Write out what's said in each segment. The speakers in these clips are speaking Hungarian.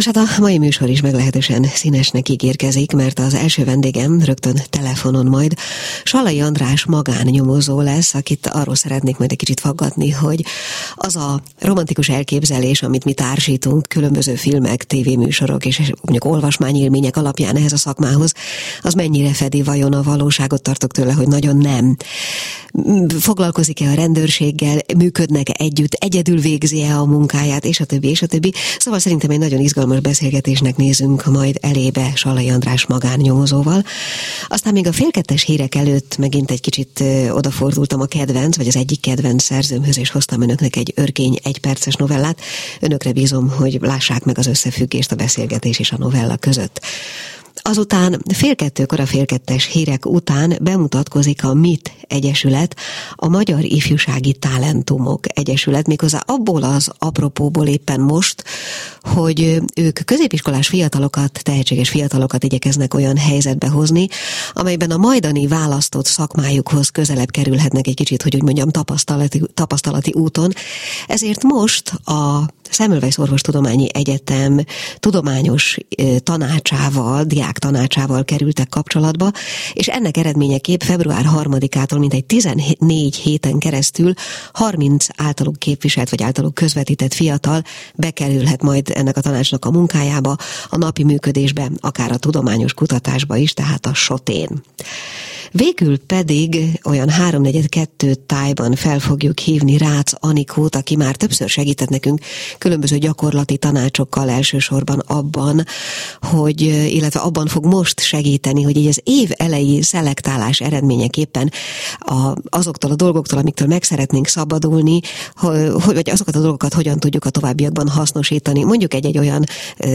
Nos hát a mai műsor is meglehetősen színesnek ígérkezik, mert az első vendégem rögtön telefonon majd. Salai András magánnyomozó lesz, akit arról szeretnék majd egy kicsit faggatni, hogy az a romantikus elképzelés, amit mi társítunk különböző filmek, tévéműsorok és mondjuk olvasmányélmények alapján ehhez a szakmához, az mennyire fedi vajon a valóságot? Tartok tőle, hogy nagyon nem. Foglalkozik-e a rendőrséggel, működnek-e együtt, együtt, egyedül végzi-e a munkáját, és a többi, és a többi. Szóval szerintem egy nagyon izgalmas beszélgetésnek nézünk majd elébe Salai András magánnyomozóval. Aztán még a félkettes hírek előtt megint egy kicsit odafordultam a kedvenc, vagy az egyik kedvenc szerzőmhöz, és hoztam önöknek egy örkény egyperces novellát. Önökre bízom, hogy lássák meg az összefüggést a beszélgetés és a novella között. Azután fél kettőkor a fél kettes hírek után bemutatkozik a MIT Egyesület, a Magyar Ifjúsági Talentumok Egyesület, méghozzá abból az apropóból éppen most, hogy ők középiskolás fiatalokat, tehetséges fiatalokat igyekeznek olyan helyzetbe hozni, amelyben a majdani választott szakmájukhoz közelebb kerülhetnek egy kicsit, hogy úgy mondjam, tapasztalati, tapasztalati úton. Ezért most a Semmelweis Orvostudományi Egyetem tudományos tanácsával, diák tanácsával kerültek kapcsolatba, és ennek eredményeképp február 3-ától mintegy 14 héten keresztül 30 általuk képviselt vagy általuk közvetített fiatal bekerülhet majd ennek a tanácsnak a munkájába, a napi működésbe, akár a tudományos kutatásba is, tehát a sotén. Végül pedig olyan háromnegyed kettő tájban fel fogjuk hívni Rácz Anikót, aki már többször segített nekünk különböző gyakorlati tanácsokkal elsősorban abban, hogy, illetve abban fog most segíteni, hogy így az év elejé szelektálás eredményeképpen a, azoktól a dolgoktól, amiktől meg szeretnénk szabadulni, hogy, vagy azokat a dolgokat hogyan tudjuk a továbbiakban hasznosítani. Mondjuk egy-egy olyan,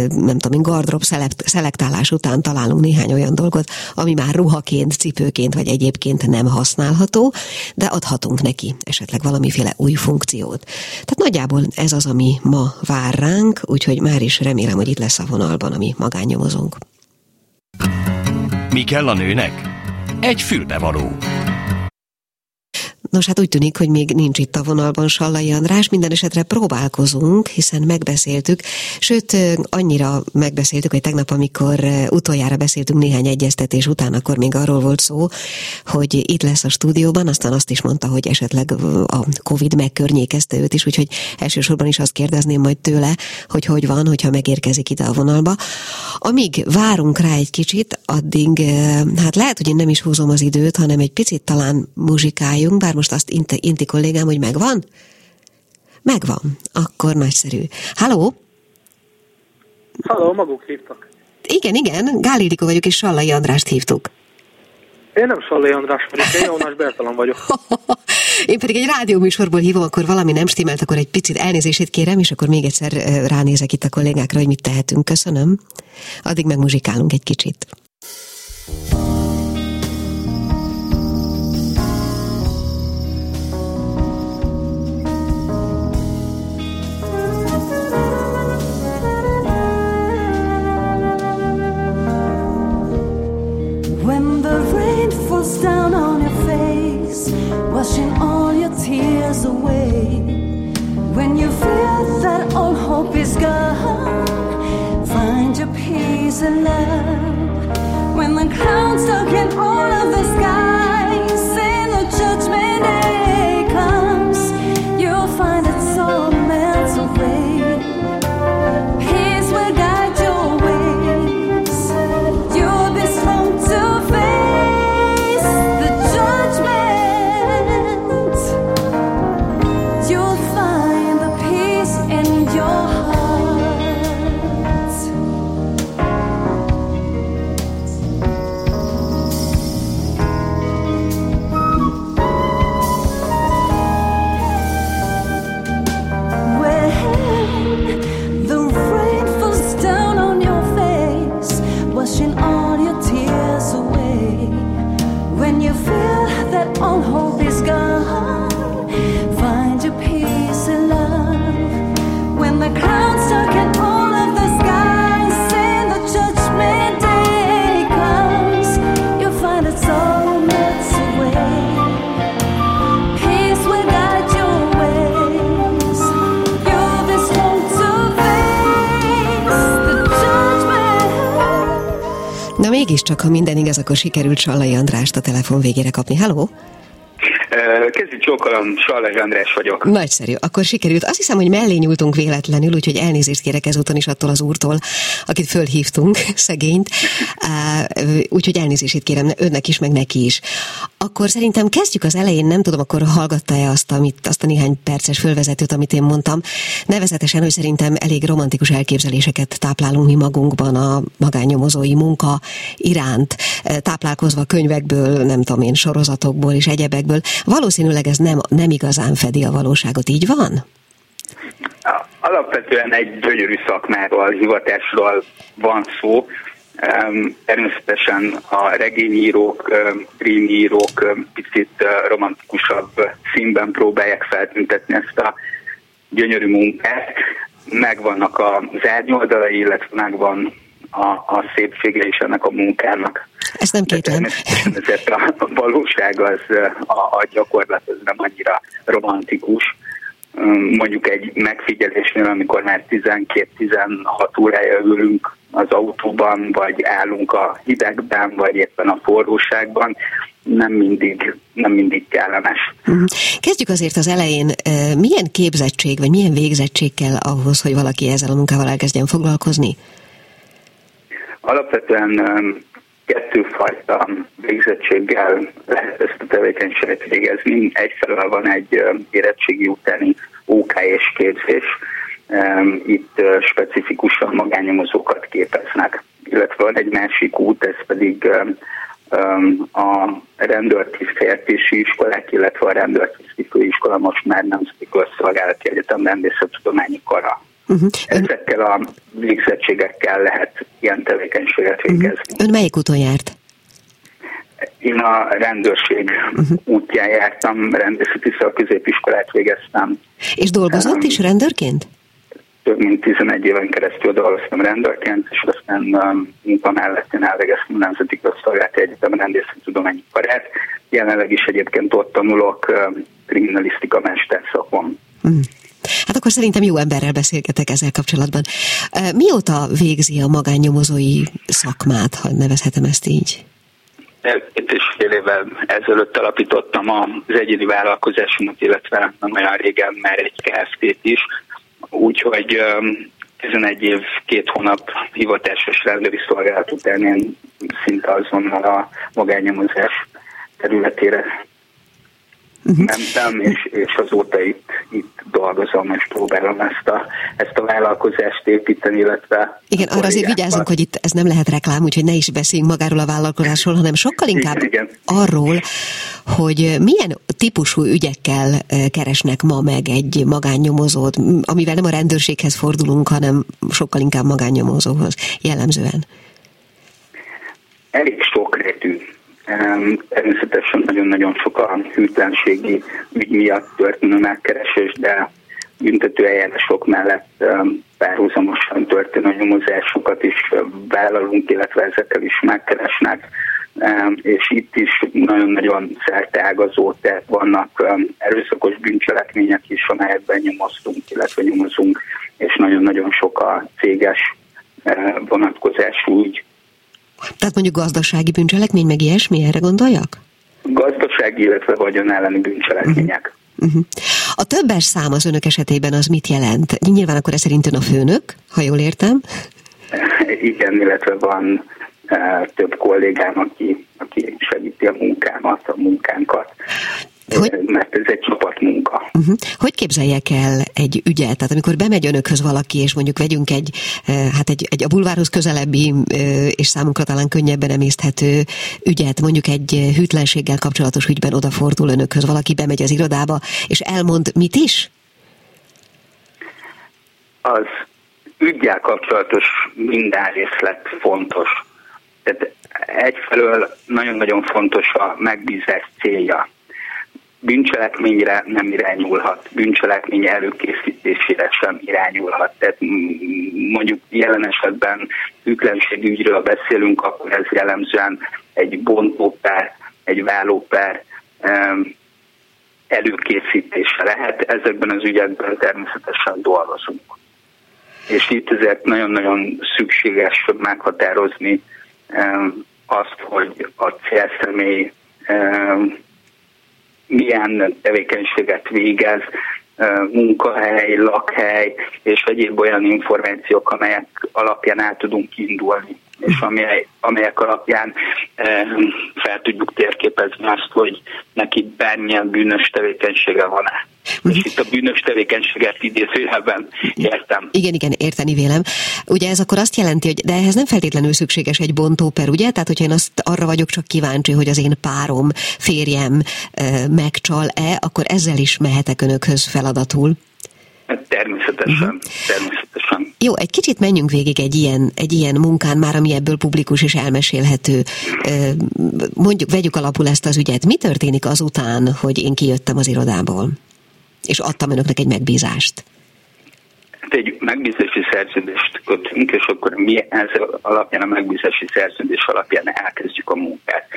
nem tudom, gardrop szelektálás után találunk néhány olyan dolgot, ami már ruhaként, cipőként vagy egyébként nem használható, de adhatunk neki esetleg valamiféle új funkciót. Tehát nagyjából ez az, ami ma vár ránk, úgyhogy már is remélem, hogy itt lesz a vonalban a mi magánnyomozónk. Mi kell a nőnek? Egy fülbevaló. Nos, hát úgy tűnik, hogy még nincs itt a vonalban Sallai András, minden esetre próbálkozunk, hiszen megbeszéltük, sőt, annyira megbeszéltük, hogy tegnap, amikor utoljára beszéltünk néhány egyeztetés után, akkor még arról volt szó, hogy itt lesz a stúdióban, aztán azt is mondta, hogy esetleg a Covid megkörnyékezte őt is, úgyhogy elsősorban is azt kérdezném majd tőle, hogy hogy van, hogyha megérkezik ide a vonalba. Amíg várunk rá egy kicsit, addig, hát lehet, hogy én nem is húzom az időt, hanem egy picit talán muzsikáljunk, bár most most azt inti, inti kollégám, hogy megvan? Megvan. Akkor nagyszerű. Halló? Halló, maguk hívtak. Igen, igen, Gál Ildikó vagyok, és Sallai Andrást hívtuk. Én nem Sallai András vagyok, én Jónás Bertalan vagyok. én pedig egy rádióműsorból hívom, akkor valami nem stimmelt, akkor egy picit elnézését kérem, és akkor még egyszer ránézek itt a kollégákra, hogy mit tehetünk. Köszönöm. Addig megmuzsikálunk egy kicsit. Tears away. When you feel that all hope is gone, find your peace and love. When the clouds darken all of the sky, mégiscsak, ha minden igaz, akkor sikerült Sallai Andrást a telefon végére kapni. Halló? Kezdjük csókolom, Sallai András vagyok. Nagyszerű, akkor sikerült. Azt hiszem, hogy mellé nyúltunk véletlenül, úgyhogy elnézést kérek ezúton is attól az úrtól, akit fölhívtunk, szegényt. Úgyhogy elnézést kérem önnek is, meg neki is. Akkor szerintem kezdjük az elején, nem tudom, akkor hallgatta-e azt, amit, azt a néhány perces fölvezetőt, amit én mondtam. Nevezetesen, hogy szerintem elég romantikus elképzeléseket táplálunk mi magunkban a magánnyomozói munka iránt, táplálkozva könyvekből, nem tudom én, sorozatokból és egyebekből. Valószínűleg ez nem, nem igazán fedi a valóságot, így van? Alapvetően egy gyönyörű szakmáról, hivatásról van szó. Természetesen a regényírók, krímírók picit romantikusabb színben próbálják feltüntetni ezt a gyönyörű munkát. Megvannak az árnyoldalai, illetve megvan a, a szépsége is ennek a munkának. Ez nem kétlem. Ezért a valóság az, a, a gyakorlat az nem annyira romantikus. Mondjuk egy megfigyelésnél, amikor már 12-16 órája ülünk az autóban, vagy állunk a hidegben, vagy éppen a forróságban, nem mindig, nem mindig kellemes. Mhm. Kezdjük azért az elején. Milyen képzettség, vagy milyen végzettség kell ahhoz, hogy valaki ezzel a munkával elkezdjen foglalkozni? Alapvetően kettőfajta végzettséggel lehet ezt a tevékenységet végezni. Egyfelől van egy érettségi utáni OK és képzés, itt specifikusan magányomozókat képeznek, illetve van egy másik út, ez pedig a rendőrtisztfejlesztési iskolák, illetve a rendőrtiszti főiskola most már Nemzeti Közszolgálati Egyetem rendészettudományi kara Uh-huh. Ezekkel a végzettségekkel lehet ilyen tevékenységet mhm. végezni. Uh-huh. Ön melyik úton járt? Én a rendőrség uh-huh. útján jártam, rendészeti középiskolát végeztem. És dolgozott um, is rendőrként? Több mint 11 éven keresztül dolgoztam rendőrként, és aztán um, munka mellett én elvégeztem a Nemzeti Közszolgálati Egyetem rendészeti tudományi karát. Jelenleg is egyébként ott tanulok um, kriminalisztika mesterszakon. Uh-huh. Hát akkor szerintem jó emberrel beszélgetek ezzel kapcsolatban. Mióta végzi a magánnyomozói szakmát, ha nevezhetem ezt így? Két és fél évvel ezelőtt alapítottam az egyéni vállalkozásomat, illetve nem olyan régen már egy KFT-t is, úgyhogy 11 év, két hónap hivatásos rendőri szolgálat után én szinte azonnal a magánnyomozás területére. Mentem, és, és azóta itt, itt dolgozom, és próbálom ezt a, ezt a vállalkozást építeni, illetve... Igen, arra azért vigyázzunk, hogy itt ez nem lehet reklám, úgyhogy ne is beszéljünk magáról a vállalkozásról, hanem sokkal inkább igen, igen. arról, hogy milyen típusú ügyekkel keresnek ma meg egy magánnyomozót, amivel nem a rendőrséghez fordulunk, hanem sokkal inkább magánnyomozóhoz jellemzően. Elég sokrétű Természetesen nagyon-nagyon sok a hűtlenségi ügy miatt történő megkeresés, de büntető eljárások mellett párhuzamosan történő nyomozásokat is vállalunk, illetve ezekkel is megkeresnek, és itt is nagyon-nagyon szerteágazó, tehát vannak erőszakos bűncselekmények is, amelyekben nyomoztunk, illetve nyomozunk, és nagyon-nagyon sok a céges vonatkozású ügy, tehát mondjuk gazdasági bűncselekmény, meg ilyesmi, erre gondoljak? Gazdasági, illetve vagyon elleni bűncselekmények. Uh-huh. Uh-huh. A többes szám az önök esetében az mit jelent? Nyilván akkor ez szerint ön a főnök, ha jól értem? Igen, illetve van uh, több kollégám, aki, aki segíti a munkámat, a munkánkat hogy, mert ez egy csapatmunka. Uh-huh. Hogy képzeljek el egy ügyet? Tehát amikor bemegy önökhöz valaki, és mondjuk vegyünk egy, hát egy, egy a bulvárhoz közelebbi, és számunkra talán könnyebben emészthető ügyet, mondjuk egy hűtlenséggel kapcsolatos ügyben odafordul önökhöz, valaki bemegy az irodába, és elmond mit is? Az ügyel kapcsolatos minden részlet fontos. Tehát egyfelől nagyon-nagyon fontos a megbízás célja bűncselekményre nem irányulhat, bűncselekmény előkészítésére sem irányulhat. Tehát mondjuk jelen esetben ügyről beszélünk, akkor ez jellemzően egy bontóper, egy vállóper előkészítése lehet. Ezekben az ügyekben természetesen dolgozunk. És itt ezért nagyon-nagyon szükséges meghatározni azt, hogy a célszemély milyen tevékenységet végez, munkahely, lakhely és egyéb olyan információk, amelyek alapján el tudunk indulni és amely, amelyek alapján e, fel tudjuk térképezni azt, hogy neki bármilyen bűnös tevékenysége van-e. És itt a bűnös tevékenységet idézőjelben értem. Igen, igen, érteni vélem. Ugye ez akkor azt jelenti, hogy de ehhez nem feltétlenül szükséges egy bontóper, ugye? Tehát, hogyha én azt arra vagyok csak kíváncsi, hogy az én párom, férjem e, megcsal-e, akkor ezzel is mehetek önökhöz feladatul. Természetesen, uh-huh. természetesen. Jó, egy kicsit menjünk végig egy ilyen, egy ilyen munkán már, ami ebből publikus és elmesélhető. Mondjuk, vegyük alapul ezt az ügyet. Mi történik azután, hogy én kijöttem az irodából, és adtam önöknek egy megbízást? Hát egy megbízási szerződést kötünk, és akkor mi ez alapján, a megbízási szerződés alapján elkezdjük a munkát.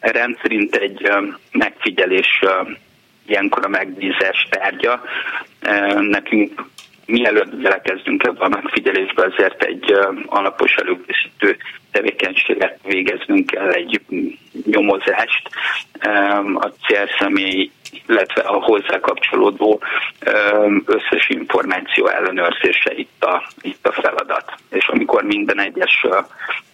Rendszerint egy megfigyelés ilyenkor a megbízás tárgya. Nekünk mielőtt belekezdünk ebbe a megfigyelésbe, azért egy alapos előkészítő tevékenységet végeznünk kell, egy nyomozást. A célszemély illetve a hozzá kapcsolódó összes információ ellenőrzése itt a, itt a feladat. És amikor minden egyes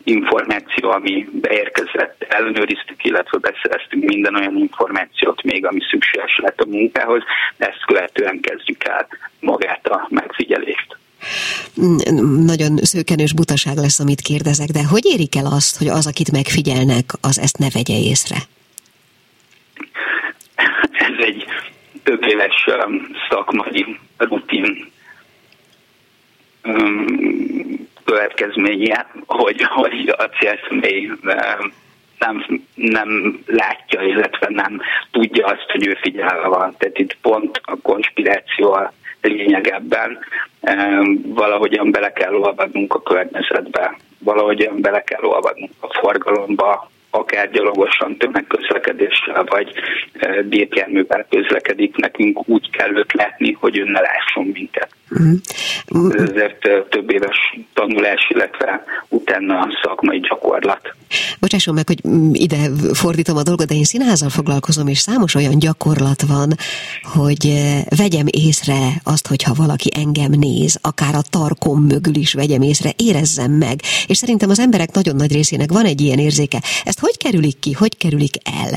információ, ami beérkezett, ellenőriztük, illetve beszereztünk minden olyan információt még, ami szükséges lett a munkához, de ezt követően kezdjük el magát a megfigyelést nagyon szőkenős butaság lesz, amit kérdezek, de hogy érik el azt, hogy az, akit megfigyelnek, az ezt ne vegye észre? ez egy több éves um, szakmai rutin um, következménye, hogy, hogy a célszemély um, nem, nem látja, illetve nem tudja azt, hogy ő figyelve van. Tehát itt pont a konspiráció a lényeg ebben. Valahogyan bele kell olvadnunk a környezetbe, valahogyan bele kell olvadnunk a forgalomba, akár gyalogosan tömegközlekedéssel vagy e, gépjárművel közlekedik, nekünk úgy kell őt látni, hogy ön ne lásson minket. Uh-huh. Ez ezért e, több éves tanulás, illetve utána szakmai gyakorlat. Bocsásson meg, hogy mm, ide fordítom a dolgot, de én színházzal foglalkozom, és számos olyan gyakorlat van, hogy e, vegyem észre azt, hogyha valaki engem néz, akár a tarkom mögül is vegyem észre, érezzem meg. És szerintem az emberek nagyon nagy részének van egy ilyen érzéke. Ezt hogy kerülik ki, hogy kerülik el?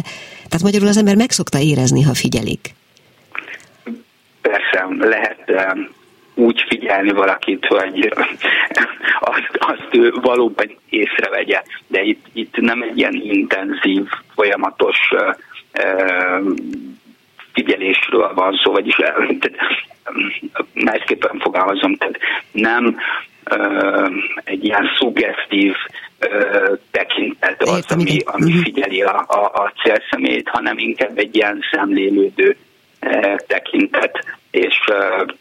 Tehát magyarul az ember meg szokta érezni, ha figyelik. Persze, lehet úgy figyelni valakit, hogy azt, azt ő valóban észrevegye, de itt, itt nem egy ilyen intenzív, folyamatos figyelésről van szó, vagyis másképpen fogalmazom, tehát nem egy ilyen szuggesztív tekintet az, ami, ami mhm. figyeli a, a, a célszemét, hanem inkább egy ilyen szemlélődő tekintet és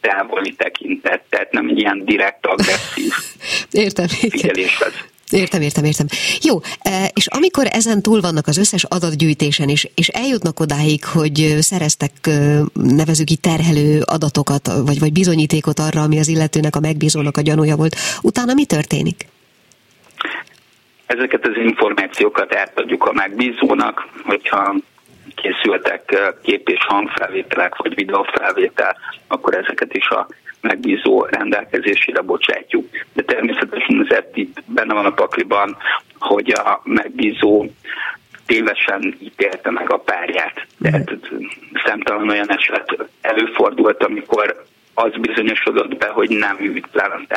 távoli tekintet, tehát nem egy ilyen direkt agresszív Értem, figyeléshez. Értem, értem, értem. Jó, és amikor ezen túl vannak az összes adatgyűjtésen, és, és eljutnak odáig, hogy szereztek, nevezük így terhelő adatokat, vagy, vagy bizonyítékot arra, ami az illetőnek, a megbízónak a gyanúja volt, utána mi történik? Ezeket az információkat átadjuk a megbízónak, hogyha készültek kép- és hangfelvételek, vagy videófelvétel, akkor ezeket is a megbízó rendelkezésére bocsátjuk. De természetesen azért itt benne van a pakliban, hogy a megbízó tévesen ítélte meg a párját. Tehát szemtelen olyan eset előfordult, amikor az bizonyosodott be, hogy nem ügytelen a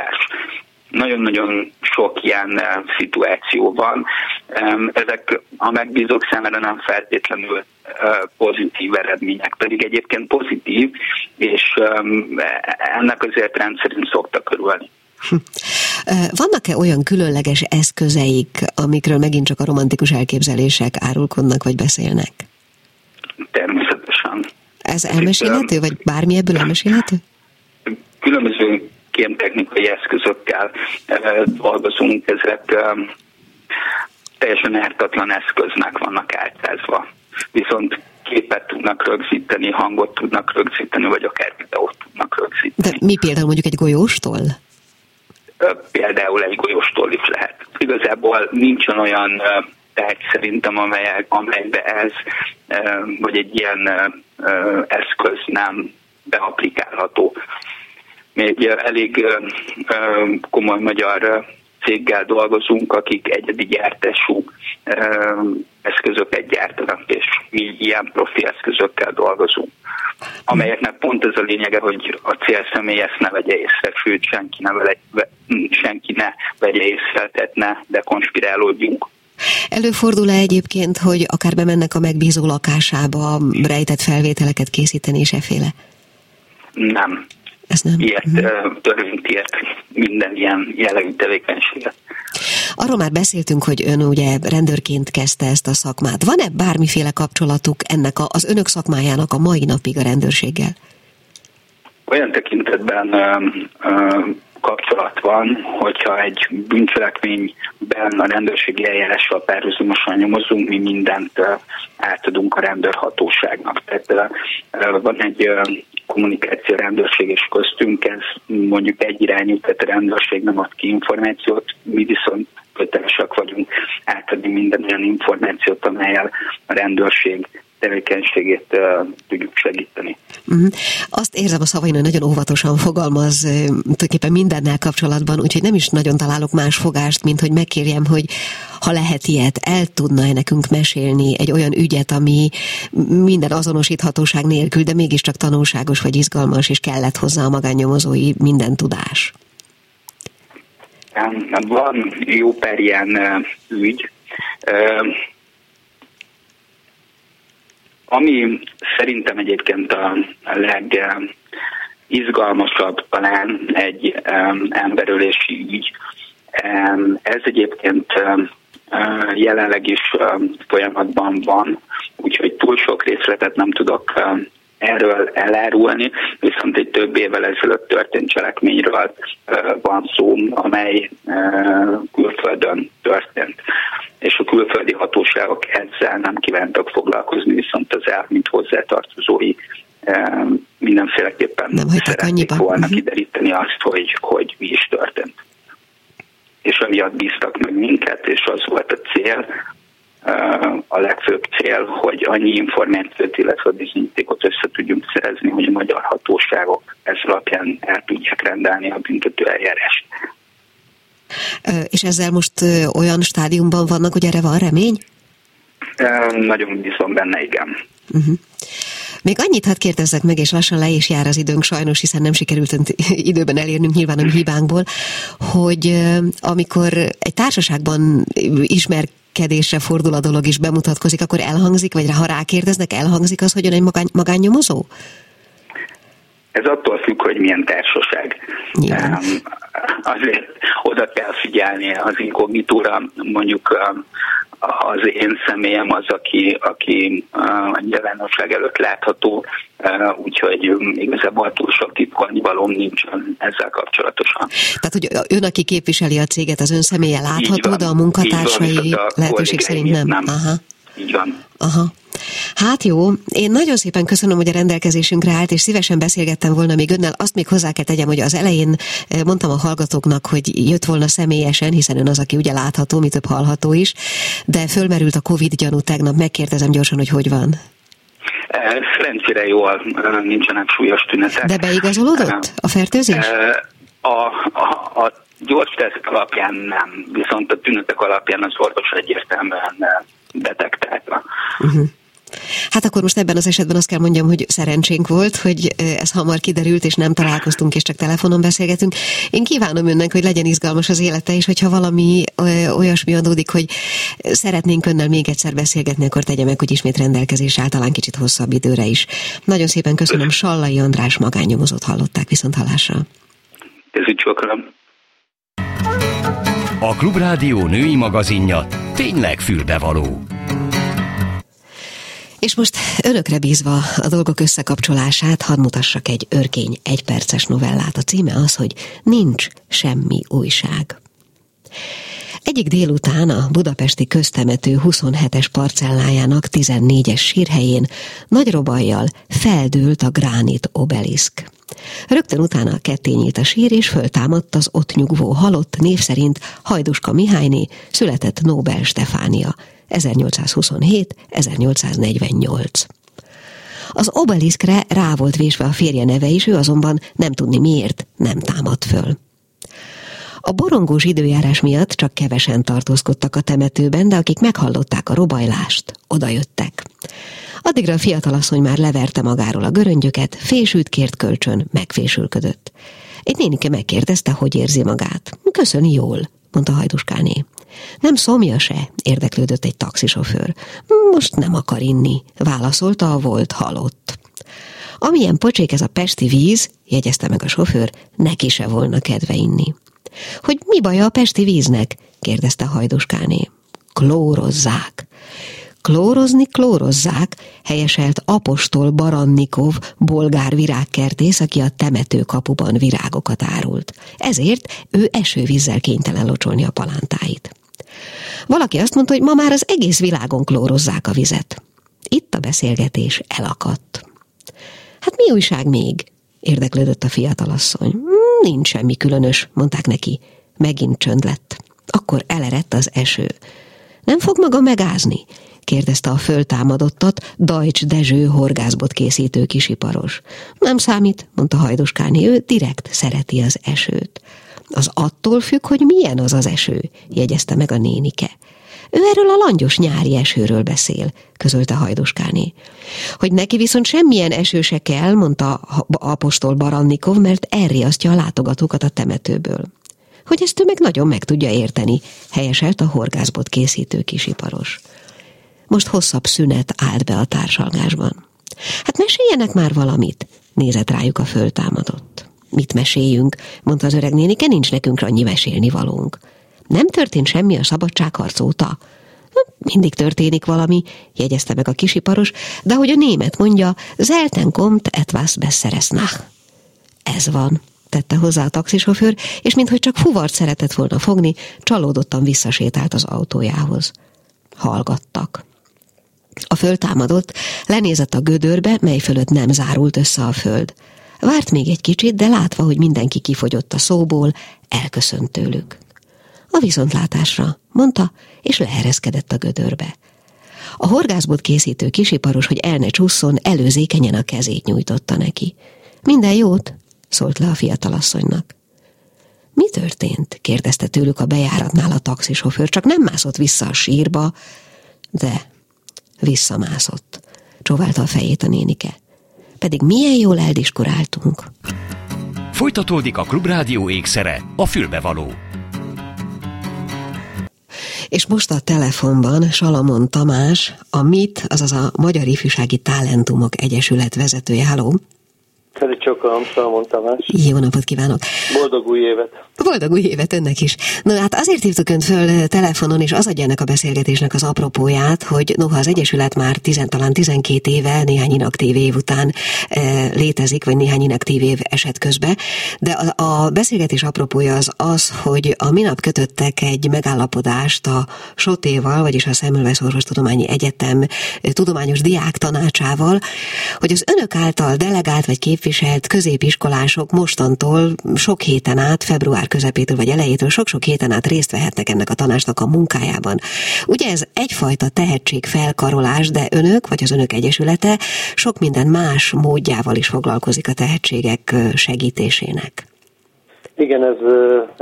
nagyon-nagyon sok ilyen eh, szituáció van. Ezek a megbízók számára nem feltétlenül eh, pozitív eredmények, pedig egyébként pozitív, és ennek azért rendszerint szoktak körülni. Hm. Vannak-e olyan különleges eszközeik, amikről megint csak a romantikus elképzelések árulkodnak vagy beszélnek? Természetesen. Ez elmesélhető, vagy bármi ebből elmesélhető? Különböző kémtechnikai eszközökkel dolgozunk, ezek teljesen ártatlan eszköznek vannak áltázva. Viszont képet tudnak rögzíteni, hangot tudnak rögzíteni, vagy akár videót tudnak rögzíteni. De mi például mondjuk egy golyóstól? például egy golyóstól is lehet. Igazából nincsen olyan tárgy szerintem, amely, amelybe ez, vagy egy ilyen eszköz nem beaplikálható. Egy elég komoly magyar céggel dolgozunk, akik egyedi gyártású eszközöket gyártanak, és mi ilyen profi eszközökkel dolgozunk amelyeknek pont ez a lényege, hogy a célszemély ezt ne vegye észre, sőt senki ne, vele, senki ne vegye észre, tehát ne dekonspirálódjunk. Előfordul-e egyébként, hogy akár bemennek a megbízó lakásába rejtett felvételeket készíteni és eféle? Nem. Ez nem. Ilyet uh-huh. törvényt ért minden ilyen jellegű tevékenységet. Arról már beszéltünk, hogy ön ugye rendőrként kezdte ezt a szakmát. Van-e bármiféle kapcsolatuk ennek a, az önök szakmájának a mai napig a rendőrséggel? Olyan tekintetben ö, ö, kapcsolat van, hogyha egy bűncselekményben a rendőrségi eljárással párhuzamosan nyomozunk, mi mindent átadunk a rendőrhatóságnak. Tehát van egy kommunikáció rendőrség és köztünk, ez mondjuk egy irányú, tehát a rendőrség nem ad ki információt, mi viszont kötelesek vagyunk átadni minden olyan információt, amelyel a rendőrség tevékenységét tudjuk segíteni. Uh-huh. Azt érzem a szavain, hogy nagyon óvatosan fogalmaz tulajdonképpen mindennel kapcsolatban, úgyhogy nem is nagyon találok más fogást, mint hogy megkérjem, hogy ha lehet ilyet, el tudna -e nekünk mesélni egy olyan ügyet, ami minden azonosíthatóság nélkül, de mégiscsak tanulságos vagy izgalmas, és kellett hozzá a magánnyomozói minden tudás? Van jó per ilyen ügy, ami szerintem egyébként a legizgalmasabb talán egy emberölési ügy, ez egyébként jelenleg is folyamatban van, úgyhogy túl sok részletet nem tudok erről elárulni, viszont egy több évvel ezelőtt történt cselekményről van szó, amely külföldön történt. És a külföldi hatóságok ezzel nem kívántak foglalkozni, viszont az el, mint hozzátartozói mindenféleképpen nem szeretnék volna uh-huh. kideríteni azt, hogy, hogy mi is történt. És amiatt bíztak meg minket, és az volt a cél, a legfőbb cél, hogy annyi információt, illetve bizonyítékot össze tudjunk szerezni, hogy a magyar hatóságok ez alapján el tudják rendelni a büntető eljárást. És ezzel most olyan stádiumban vannak, hogy erre van remény? Nagyon bízom benne, igen. Uh-huh. Még annyit hadd kérdezzek meg, és lassan le is jár az időnk sajnos, hiszen nem sikerült időben elérnünk nyilván a hibánkból, hogy amikor egy társaságban ismer kedésre fordul a dolog is bemutatkozik, akkor elhangzik, vagy ha rákérdeznek, elhangzik az, hogy ön egy magány, magánnyomozó? Ez attól függ, hogy milyen társaság. Nyilván. Azért oda kell figyelni az inkognitóra, mondjuk az én személyem az, aki, aki a nyilvánosság előtt látható, úgyhogy igazából túl sok titkolni valóm nincs ezzel kapcsolatosan. Tehát, hogy ön, aki képviseli a céget, az ön személye látható, van, de a munkatársai van, a lehetőség szerint nem? nem. Aha. Így van. Aha. Hát jó, én nagyon szépen köszönöm, hogy a rendelkezésünkre állt, és szívesen beszélgettem volna még önnel. Azt még hozzá kell tegyem, hogy az elején eh, mondtam a hallgatóknak, hogy jött volna személyesen, hiszen ön az, aki ugye látható, mi több hallható is, de fölmerült a Covid gyanú tegnap, megkérdezem gyorsan, hogy hogy van. Eh, szerencsére jól, eh, nincsenek súlyos tünetek. De beigazolódott a fertőzés? A, a, a gyors teszt alapján nem, viszont a tünetek alapján az orvos egyértelműen detektálta. Uh-huh. Hát akkor most ebben az esetben azt kell mondjam, hogy szerencsénk volt, hogy ez hamar kiderült, és nem találkoztunk, és csak telefonon beszélgetünk. Én kívánom önnek, hogy legyen izgalmas az élete, és hogyha valami olyasmi adódik, hogy szeretnénk önnel még egyszer beszélgetni, akkor tegye meg, hogy ismét rendelkezés áll, talán kicsit hosszabb időre is. Nagyon szépen köszönöm, Sallai András magánnyomozót hallották viszont hallásra. Köszönöm. A Klubrádió női magazinja tényleg fülbevaló. És most önökre bízva a dolgok összekapcsolását, hadd mutassak egy örkény egyperces novellát. A címe az, hogy Nincs semmi újság. Egyik délután a budapesti köztemető 27-es parcellájának 14-es sírhelyén nagy robajjal feldőlt a gránit obeliszk. Rögtön utána ketté nyílt a sír, és föltámadt az ott nyugvó halott név szerint Hajduska Mihályné, született Nobel Stefánia 1827-1848. Az obeliszkre rá volt vésve a férje neve is, ő azonban nem tudni miért nem támadt föl. A borongós időjárás miatt csak kevesen tartózkodtak a temetőben, de akik meghallották a robajlást, odajöttek. Addigra a fiatalasszony már leverte magáról a göröngyöket, fésült kért kölcsön, megfésülködött. Egy nénike megkérdezte, hogy érzi magát. Köszöni jól, mondta Hajduskáné. Nem szomja se, érdeklődött egy taxisofőr. Most nem akar inni, válaszolta a volt halott. Amilyen pocsék ez a pesti víz, jegyezte meg a sofőr, neki se volna kedve inni. Hogy mi baja a pesti víznek? kérdezte Hajduskáné. Klórozzák. Klórozni klórozzák, helyeselt apostol Barannikov, bolgár virágkertész, aki a temetőkapuban virágokat árult. Ezért ő esővízzel kénytelen locsolni a palántáit. Valaki azt mondta, hogy ma már az egész világon klórozzák a vizet. Itt a beszélgetés elakadt. Hát mi újság még? érdeklődött a fiatalasszony. Nincs semmi különös, mondták neki. Megint csönd lett. Akkor elerett az eső. Nem fog maga megázni? kérdezte a föltámadottat Dajcs Dezső horgászbot készítő kisiparos. Nem számít, mondta Hajduskáni, ő direkt szereti az esőt. Az attól függ, hogy milyen az az eső, jegyezte meg a nénike. Ő erről a langyos nyári esőről beszél, közölte Hajduskáné. Hogy neki viszont semmilyen eső se kell, mondta apostol Barannikov, mert elriasztja a látogatókat a temetőből. Hogy ezt ő meg nagyon meg tudja érteni, helyeselt a horgászbot készítő kisiparos. Most hosszabb szünet állt be a társalgásban. Hát meséljenek már valamit, nézett rájuk a föltámadott. Mit meséljünk, mondta az öreg nénike, nincs nekünk annyi mesélni valónk. Nem történt semmi a szabadságharc óta? Mindig történik valami, jegyezte meg a kisiparos, de hogy a német mondja, Zelten kommt etwas besseres. Ez van, tette hozzá a taxisofőr, és minthogy csak fuvart szeretett volna fogni, csalódottan visszasétált az autójához. Hallgattak. A föltámadott, lenézett a gödörbe, mely fölött nem zárult össze a föld. Várt még egy kicsit, de látva, hogy mindenki kifogyott a szóból, elköszönt tőlük. A viszontlátásra, mondta, és leereszkedett a gödörbe. A horgászbot készítő kisiparos, hogy el ne csusszon, előzékenyen a kezét nyújtotta neki. Minden jót? szólt le a fiatalasszonynak. Mi történt? kérdezte tőlük a bejáratnál a taxisofőr, csak nem mászott vissza a sírba, de visszamászott. Csóválta a fejét a nénike. Pedig milyen jól eldiskuráltunk. Folytatódik a Klubrádió ékszere, a fülbevaló. És most a telefonban Salamon Tamás, a MIT, azaz a Magyar Ifjúsági Talentumok Egyesület vezetője. Halló! Csokam, Salamon Tamás. Jó napot kívánok! Boldog új évet! Boldog új évet önnek is. Na hát azért hívtuk önt föl telefonon, és az adja ennek a beszélgetésnek az apropóját, hogy noha az Egyesület már tizen, talán 12 éve, néhány inaktív év után e, létezik, vagy néhány inaktív év eset közbe, de a, a beszélgetés apropója az az, hogy a minap kötöttek egy megállapodást a Sotéval, vagyis a Szemülvesz Orvostudományi Egyetem tudományos diák tanácsával, hogy az önök által delegált vagy képviselt középiskolások mostantól sok héten át, február közepétől vagy elejétől sok-sok héten át részt vehetnek ennek a tanácsnak a munkájában. Ugye ez egyfajta tehetségfelkarolás, de önök, vagy az önök egyesülete sok minden más módjával is foglalkozik a tehetségek segítésének. Igen, ez,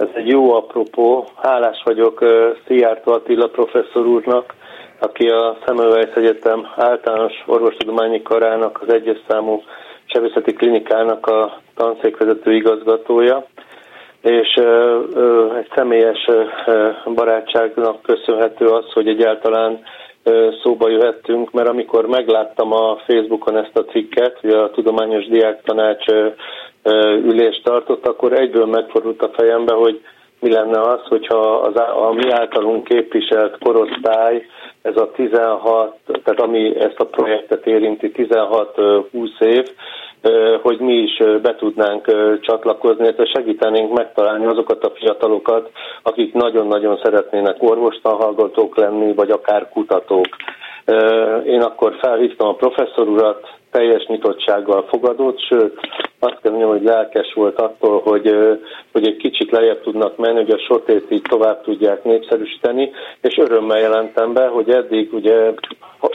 ez egy jó apropó. Hálás vagyok Szijjártó Attila professzor úrnak, aki a Semmelweis Egyetem általános orvostudományi karának az egyes számú sebészeti klinikának a tanszékvezető igazgatója, és egy személyes barátságnak köszönhető az, hogy egyáltalán szóba jöhettünk, mert amikor megláttam a Facebookon ezt a cikket, hogy a Tudományos Diák Tanács ülést tartott, akkor egyből megfordult a fejembe, hogy mi lenne az, hogyha az, a mi általunk képviselt korosztály, ez a 16, tehát ami ezt a projektet érinti 16-20 év, hogy mi is be tudnánk csatlakozni, illetve segítenénk megtalálni azokat a fiatalokat, akik nagyon-nagyon szeretnének orvostanhallgatók lenni, vagy akár kutatók. Én akkor felhívtam a professzor urat, teljes nyitottsággal fogadott, sőt azt kell mondjam, hogy lelkes volt attól, hogy, hogy egy kicsit lejjebb tudnak menni, hogy a sotét így tovább tudják népszerűsíteni, és örömmel jelentem be, hogy eddig ugye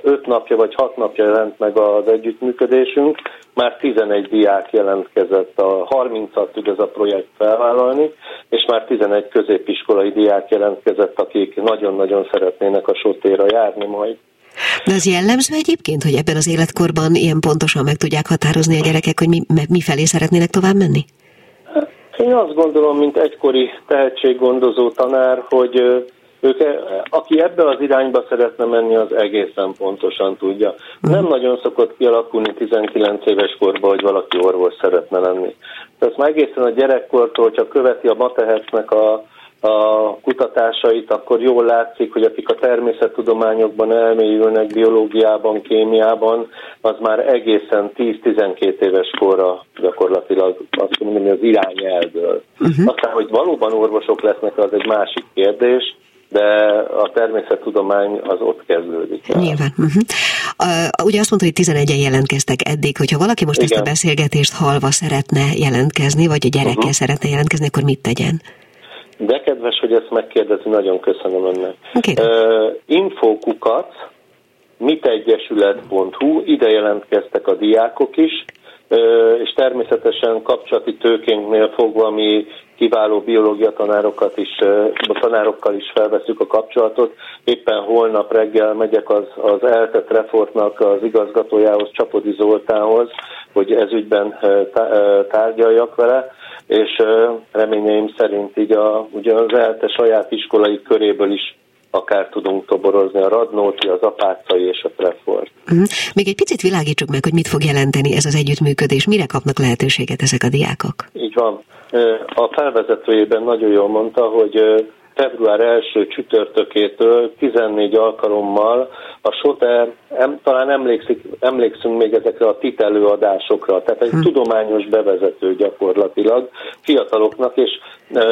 öt napja vagy hat napja jelent meg az együttműködésünk, már 11 diák jelentkezett, a 30-at tud ez a projekt felvállalni, és már 11 középiskolai diák jelentkezett, akik nagyon-nagyon szeretnének a sotéra járni majd. De az jellemző egyébként, hogy ebben az életkorban ilyen pontosan meg tudják határozni a gyerekek, hogy mi, mi felé szeretnének tovább menni? Én azt gondolom, mint egykori tehetséggondozó tanár, hogy ők, aki ebbe az irányba szeretne menni, az egészen pontosan tudja. Nem nagyon szokott kialakulni 19 éves korban, hogy valaki orvos szeretne lenni. Tehát már egészen a gyerekkortól, hogyha követi a Matehecnek a a kutatásait, akkor jól látszik, hogy akik a természettudományokban elmélyülnek, biológiában, kémiában, az már egészen 10-12 éves korra gyakorlatilag azt mondom, hogy az irány eldől. Uh-huh. Aztán, hogy valóban orvosok lesznek, az egy másik kérdés, de a természettudomány az ott kezdődik. Nyilván. Uh-huh. Uh, ugye azt mondta, hogy 11-en jelentkeztek eddig, hogyha valaki most Igen. ezt a beszélgetést halva szeretne jelentkezni, vagy a gyerekkel uh-huh. szeretne jelentkezni, akkor mit tegyen? De kedves, hogy ezt megkérdezi, nagyon köszönöm önnek. Uh, infokukat mitegyesület.hu, ide jelentkeztek a diákok is, és természetesen kapcsolati tőkénknél fogva mi kiváló biológia tanárokat is, a tanárokkal is felveszük a kapcsolatot. Éppen holnap reggel megyek az, az eltett refortnak az igazgatójához, Csapodi Zoltánhoz, hogy ez ügyben tárgyaljak vele és reményeim szerint így a, ugye az ELTE saját iskolai köréből is akár tudunk toborozni a Radnóti, az Apácai és a Treffort. Uh-huh. Még egy picit világítsuk meg, hogy mit fog jelenteni ez az együttműködés, mire kapnak lehetőséget ezek a diákok? Így van. A felvezetőjében nagyon jól mondta, hogy február első csütörtökétől 14 alkalommal a Soter, em, talán emlékszik, emlékszünk még ezekre a TIT előadásokra, tehát egy hm. tudományos bevezető gyakorlatilag fiataloknak, és e,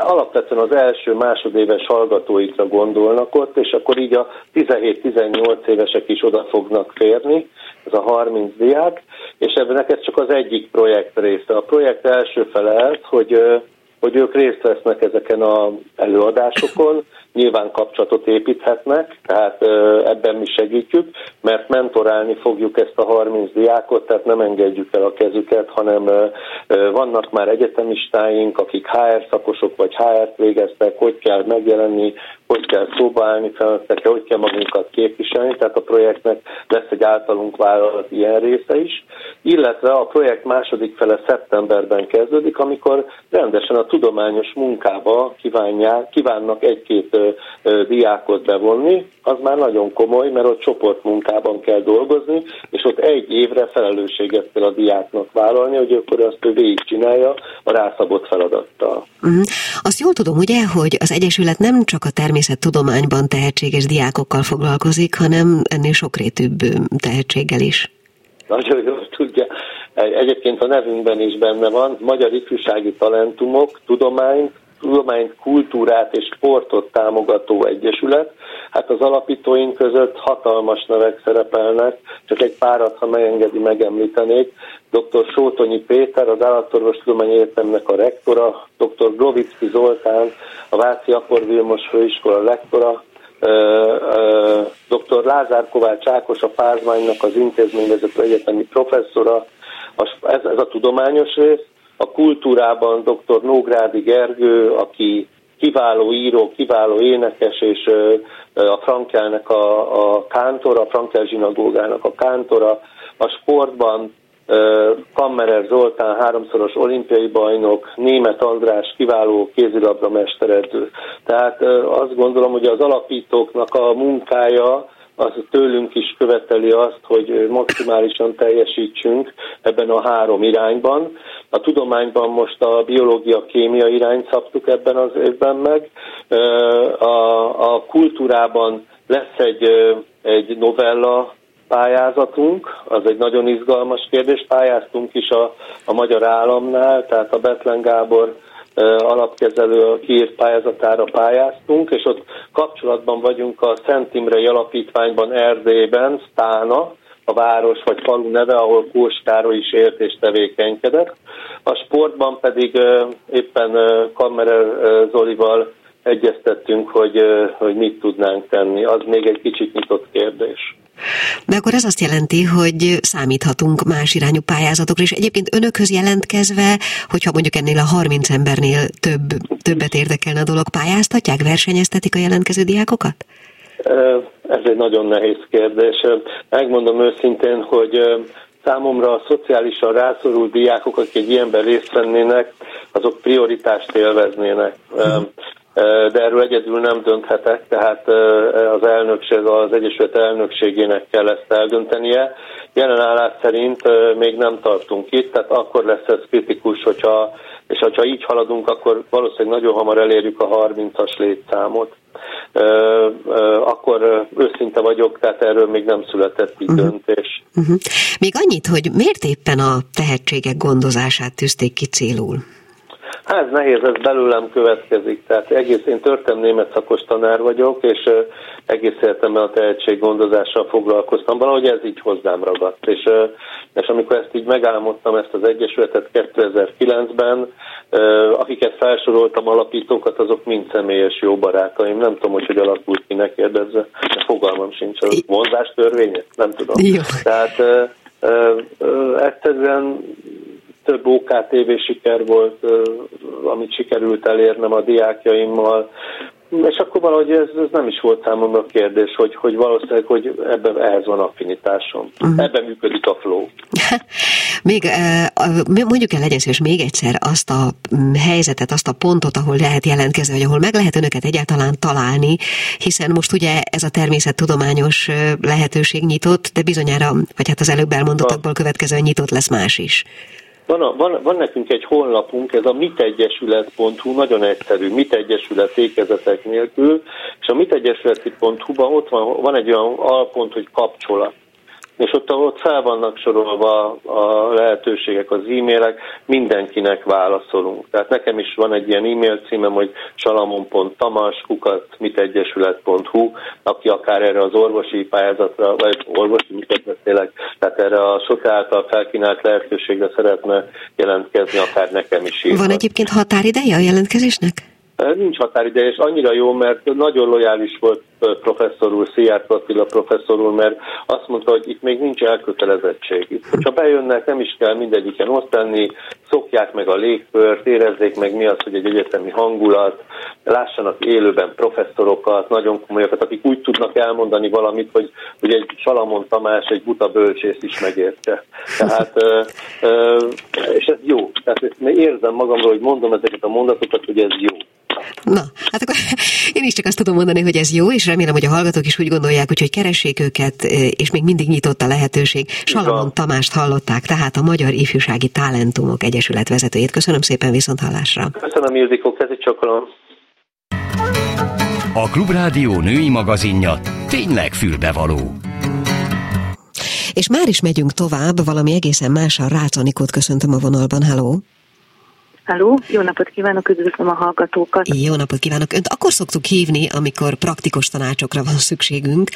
alapvetően az első másodéves hallgatóikra gondolnak ott, és akkor így a 17-18 évesek is oda fognak férni, ez a 30 diák, és ebben ez csak az egyik projekt része. A projekt első fele hogy hogy ők részt vesznek ezeken az előadásokon, nyilván kapcsolatot építhetnek, tehát ebben mi segítjük, mert mentorálni fogjuk ezt a 30 diákot, tehát nem engedjük el a kezüket, hanem vannak már egyetemistáink, akik HR szakosok vagy HR-t végeztek, hogy kell megjelenni, hogy kell szóba állni felnőttekre, hogy kell magunkat képviselni, tehát a projektnek lesz egy általunk vállalat ilyen része is, illetve a projekt második fele szeptemberben kezdődik, amikor rendesen a tudományos munkába kívánják, kívánnak egy-két diákot bevonni, az már nagyon komoly, mert ott csoportmunkában kell dolgozni, és ott egy évre felelősséget kell a diáknak vállalni, hogy akkor azt ő végigcsinálja a rászabott feladattal. Uh-huh. Azt jól tudom, ugye, hogy az Egyesület nem csak a természettudományban tehetséges diákokkal foglalkozik, hanem ennél sokrétűbb tehetséggel is. Nagyon jól tudja. Egyébként a nevünkben is benne van, Magyar Ifjúsági Talentumok, Tudomány, tudományt, kultúrát és sportot támogató egyesület. Hát az alapítóink között hatalmas nevek szerepelnek, csak egy párat, ha megengedi, megemlítenék. Dr. Sótonyi Péter, az Állatorvostudományi Egyetemnek a rektora, dr. Grovicki Zoltán, a Váci Akor Vilmos Főiskola lektora, dr. Lázár Kovács Ákos, a Pázmánynak az intézményvezető egyetemi professzora, ez, ez a tudományos rész, a kultúrában dr. Nógrádi Gergő, aki kiváló író, kiváló énekes, és a Frankelnek a, a kántora, a Frankel zsinagógának a kántora, a sportban Kammerer Zoltán, háromszoros olimpiai bajnok, Német András, kiváló kézilabda mesteredző. Tehát azt gondolom, hogy az alapítóknak a munkája az tőlünk is követeli azt, hogy maximálisan teljesítsünk ebben a három irányban. A tudományban most a biológia-kémia irányt szabtuk ebben az évben meg. A, a kultúrában lesz egy, egy novella pályázatunk, az egy nagyon izgalmas kérdés. Pályáztunk is a, a Magyar Államnál, tehát a Betlen Gábor alapkezelő kiírt pályázatára pályáztunk, és ott kapcsolatban vagyunk a Szent Imrei Alapítványban Erdélyben, Stána, a város vagy falu neve, ahol Kós Károly is élt és tevékenykedett. A sportban pedig éppen Kammerer Zolival egyeztettünk, hogy, hogy mit tudnánk tenni. Az még egy kicsit nyitott kérdés. De akkor ez azt jelenti, hogy számíthatunk más irányú pályázatokra, és egyébként önökhöz jelentkezve, hogyha mondjuk ennél a 30 embernél több, többet érdekelne a dolog, pályáztatják, versenyeztetik a jelentkező diákokat? Ez egy nagyon nehéz kérdés. Megmondom őszintén, hogy számomra a szociálisan rászorult diákok, akik egy ilyenben részt vennének, azok prioritást élveznének. De erről egyedül nem dönthetek, tehát az elnökség, az Egyesület elnökségének kell ezt eldöntenie. Jelen állás szerint még nem tartunk itt, tehát akkor lesz ez kritikus, hogyha, és ha így haladunk, akkor valószínűleg nagyon hamar elérjük a 30-as létszámot. Akkor őszinte vagyok, tehát erről még nem született így uh-huh. döntés. Uh-huh. Még annyit, hogy miért éppen a tehetségek gondozását tűzték ki célul? Hát nehéz, ez belőlem következik. Tehát egész, én történelmi német szakos tanár vagyok, és egész életemben a tehetséggondozással foglalkoztam. Valahogy ez így hozzám ragadt. És, és amikor ezt így megálmodtam, ezt az Egyesületet 2009-ben, akiket felsoroltam alapítókat, azok mind személyes jó barátaim. Nem tudom, hogy hogy alakult ki, ne kérdezze. De fogalmam sincs. Az vonzás törvénye? Nem tudom. Jó. Tehát egyszerűen több OKTV siker volt, amit sikerült elérnem a diákjaimmal, és akkor valahogy ez, ez nem is volt számomra kérdés, hogy, hogy valószínűleg, hogy ebben ehhez van affinitásom. Uh-huh. Ebben működik a flow. még mondjuk el legyen szíves még egyszer azt a helyzetet, azt a pontot, ahol lehet jelentkezni, vagy ahol meg lehet önöket egyáltalán találni, hiszen most ugye ez a természettudományos lehetőség nyitott, de bizonyára, vagy hát az előbb elmondottakból következően nyitott lesz más is. Van, a, van, van nekünk egy honlapunk, ez a mitegyesület.hu, nagyon egyszerű, mitegyesület ékezetek nélkül, és a mitegyesületi.hu-ban ott van, van egy olyan alpont, hogy kapcsolat és ott, ott fel vannak sorolva a lehetőségek, az e-mailek, mindenkinek válaszolunk. Tehát nekem is van egy ilyen e-mail címem, hogy salamon.tamas, kukat, mitegyesület.hu, aki akár erre az orvosi pályázatra, vagy orvosi mit beszélek, tehát erre a sok által felkínált lehetőségre szeretne jelentkezni, akár nekem is írva. Van egyébként határideje a jelentkezésnek? Nincs határideje, és annyira jó, mert nagyon lojális volt professzor úr, Szijjártó Attila professzor úr, mert azt mondta, hogy itt még nincs elkötelezettség. Itt, hogyha bejönnek, nem is kell mindegyiken ott lenni, szokják meg a légkört, érezzék meg mi az, hogy egy egyetemi hangulat, lássanak élőben professzorokat, nagyon komolyakat, akik úgy tudnak elmondani valamit, hogy, hogy egy Salamon Tamás, egy buta bölcsész is megérte. Tehát, és ez jó. Tehát érzem magamról, hogy mondom ezeket a mondatokat, hogy ez jó. Na, hát akkor én is csak azt tudom mondani, hogy ez jó, és remélem, hogy a hallgatók is úgy gondolják, hogy keressék őket, és még mindig nyitott a lehetőség. Salamon Tamást hallották, tehát a Magyar Ifjúsági Talentumok Egyesület vezetőjét. Köszönöm szépen viszont hallásra. Köszönöm, Ildikó, kezi csokolom. A Klubrádió női magazinja tényleg fülbevaló. És már is megyünk tovább, valami egészen mással. Rácz Anikót köszöntöm a vonalban. Halló! Halló, jó napot kívánok, üdvözlöm a hallgatókat. Jó napot kívánok. Önt akkor szoktuk hívni, amikor praktikus tanácsokra van szükségünk,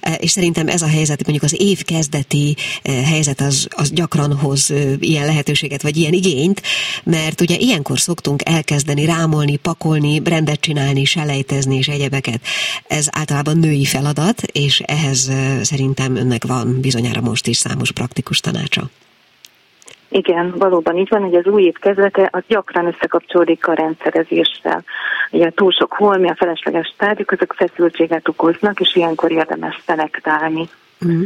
e, és szerintem ez a helyzet, mondjuk az év kezdeti e, helyzet az, az gyakran hoz e, ilyen lehetőséget, vagy ilyen igényt, mert ugye ilyenkor szoktunk elkezdeni rámolni, pakolni, rendet csinálni, selejtezni és egyebeket. Ez általában női feladat, és ehhez szerintem önnek van bizonyára most is számos praktikus tanácsa. Igen, valóban így van, hogy az új év kezdete az gyakran összekapcsolódik a rendszerezéssel. Ugye túl sok holmi, a felesleges tárgyak, azok feszültséget okoznak, és ilyenkor érdemes szelektálni. Mm.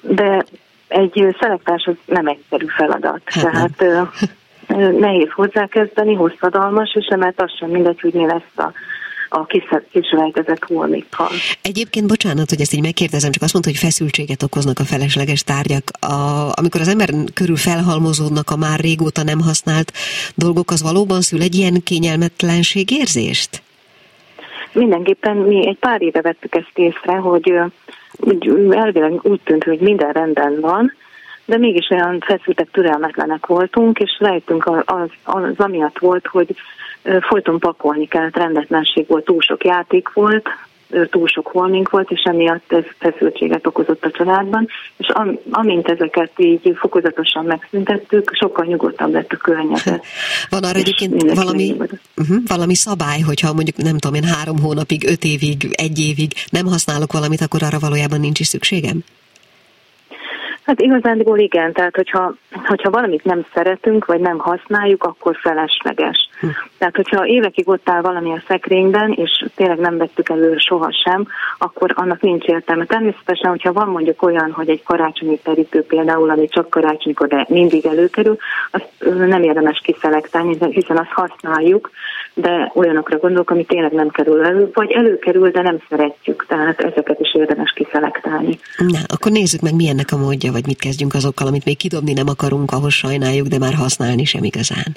De egy szelektás az nem egyszerű feladat. Hát Tehát nehéz hozzákezdeni, hosszadalmas, és emellett az sem mindegy, hogy mi lesz a a kisüvegezett holmikkal. Egyébként, bocsánat, hogy ezt így megkérdezem, csak azt mondta, hogy feszültséget okoznak a felesleges tárgyak. A, amikor az ember körül felhalmozódnak a már régóta nem használt dolgok, az valóban szül egy ilyen kényelmetlenség érzést? Mindenképpen mi egy pár éve vettük ezt észre, hogy úgy, elvileg úgy tűnt, hogy minden rendben van, de mégis olyan feszültek, türelmetlenek voltunk, és lejtünk az, az, az amiatt volt, hogy folyton pakolni kellett, rendetlenség volt, túl sok játék volt, túl sok holmink volt, és emiatt ez feszültséget okozott a családban, és am, amint ezeket így fokozatosan megszüntettük, sokkal nyugodtabb lett a környezet. Van arra egyébként valami, uh-huh, valami szabály, hogyha mondjuk nem tudom én három hónapig, öt évig, egy évig nem használok valamit, akkor arra valójában nincs is szükségem? Hát igazándiból igen, tehát hogyha, hogyha valamit nem szeretünk, vagy nem használjuk, akkor felesleges. Tehát hogyha évekig ott áll valami a szekrényben, és tényleg nem vettük elő sohasem, akkor annak nincs értelme. Természetesen, hogyha van mondjuk olyan, hogy egy karácsonyi terítő például, ami csak karácsonykor, de mindig előkerül, azt nem érdemes kiszelektálni, hiszen azt használjuk, de olyanokra gondolok, ami tényleg nem kerül elő, vagy előkerül, de nem szeretjük, tehát ezeket is érdemes kiszelektálni. Na, akkor nézzük meg, milyennek a módja, vagy mit kezdjünk azokkal, amit még kidobni nem akarunk, ahhoz sajnáljuk, de már használni sem igazán.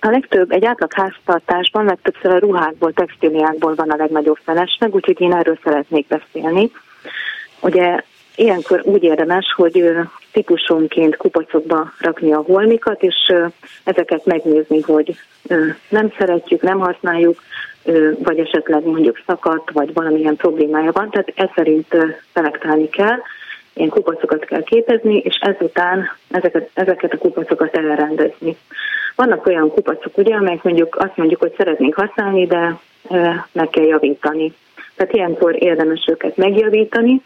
A legtöbb, egy átlag háztartásban legtöbbször a ruhákból, textíliákból van a legnagyobb felesleg, úgyhogy én erről szeretnék beszélni. Ugye ilyenkor úgy érdemes, hogy típusonként kupacokba rakni a holmikat, és ezeket megnézni, hogy nem szeretjük, nem használjuk, vagy esetleg mondjuk szakadt, vagy valamilyen problémája van, tehát ez szerint szelektálni kell, ilyen kupacokat kell képezni, és ezután ezeket, ezeket a kupacokat elrendezni. Vannak olyan kupacok, ugye, amelyek mondjuk azt mondjuk, hogy szeretnénk használni, de meg kell javítani. Tehát ilyenkor érdemes őket megjavítani,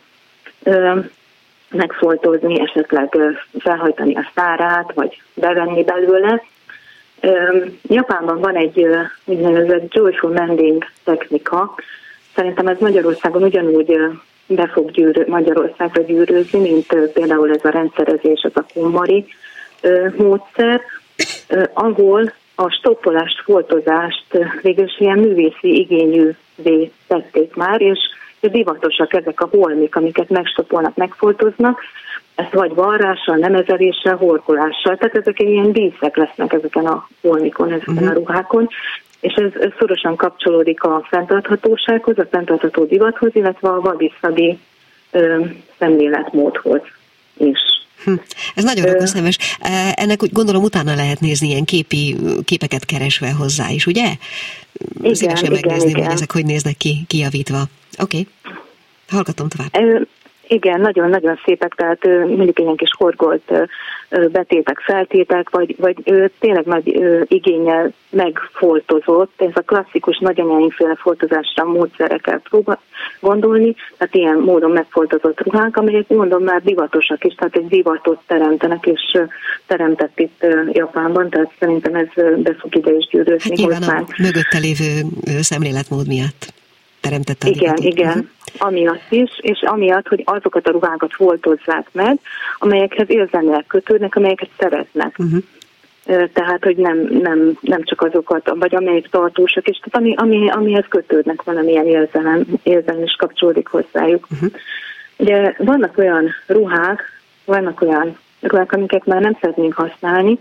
megfoltozni, esetleg felhajtani a szárát, vagy bevenni belőle. Japánban van egy úgynevezett joyful mending technika. Szerintem ez Magyarországon ugyanúgy be fog gyűrő, Magyarországra gyűrőzni, mint például ez a rendszerezés, az a kummari módszer, ahol a stoppolást, foltozást végül is ilyen művészi igényűvé tették már, és divatosak ezek a holmik, amiket megstopolnak, megfoltoznak, ezt vagy varrással, nemezeléssel, horkolással, tehát ezek ilyen díszek lesznek ezeken a holmikon, ezeken uh-huh. a ruhákon, és ez, ez szorosan kapcsolódik a fenntarthatósághoz, a fenntartható divathoz, illetve a vadiszabi szemléletmódhoz is. Hm. Ez nagyon okosnemes. Ennek úgy gondolom utána lehet nézni ilyen képi, képeket keresve hozzá is, ugye? Igen, Szívesen igen, megnézni, igen. hogy ezek hogy néznek ki, kijavítva. Oké. Okay. Hallgatom tovább. Igen, nagyon-nagyon szépek, tehát mondjuk ilyen kis horgolt betétek, feltétek, vagy, vagy tényleg nagy igényel megfoltozott, ez a klasszikus nagyanyáinkféle foltozásra módszerekkel próbál gondolni, tehát ilyen módon megfoltozott ruhák, amelyek mondom már divatosak is, tehát egy divatot teremtenek, és teremtett itt Japánban, tehát szerintem ez be fog ide is gyűrőzni. Hát nyilván a mögötte lévő szemléletmód miatt teremtette a Igen, divatot. igen. Uh-huh amiatt is, és amiatt, hogy azokat a ruhákat foltozzák meg, amelyekhez érzelmileg kötődnek, amelyeket szeretnek. Uh-huh. Tehát, hogy nem, nem, nem csak azokat, vagy amelyek tartósak, és tehát ami, ami, amihez kötődnek valamilyen érzelem, érzelem is kapcsolódik hozzájuk. Uh-huh. Ugye vannak olyan ruhák, vannak olyan ruhák, amiket már nem szeretnénk használni,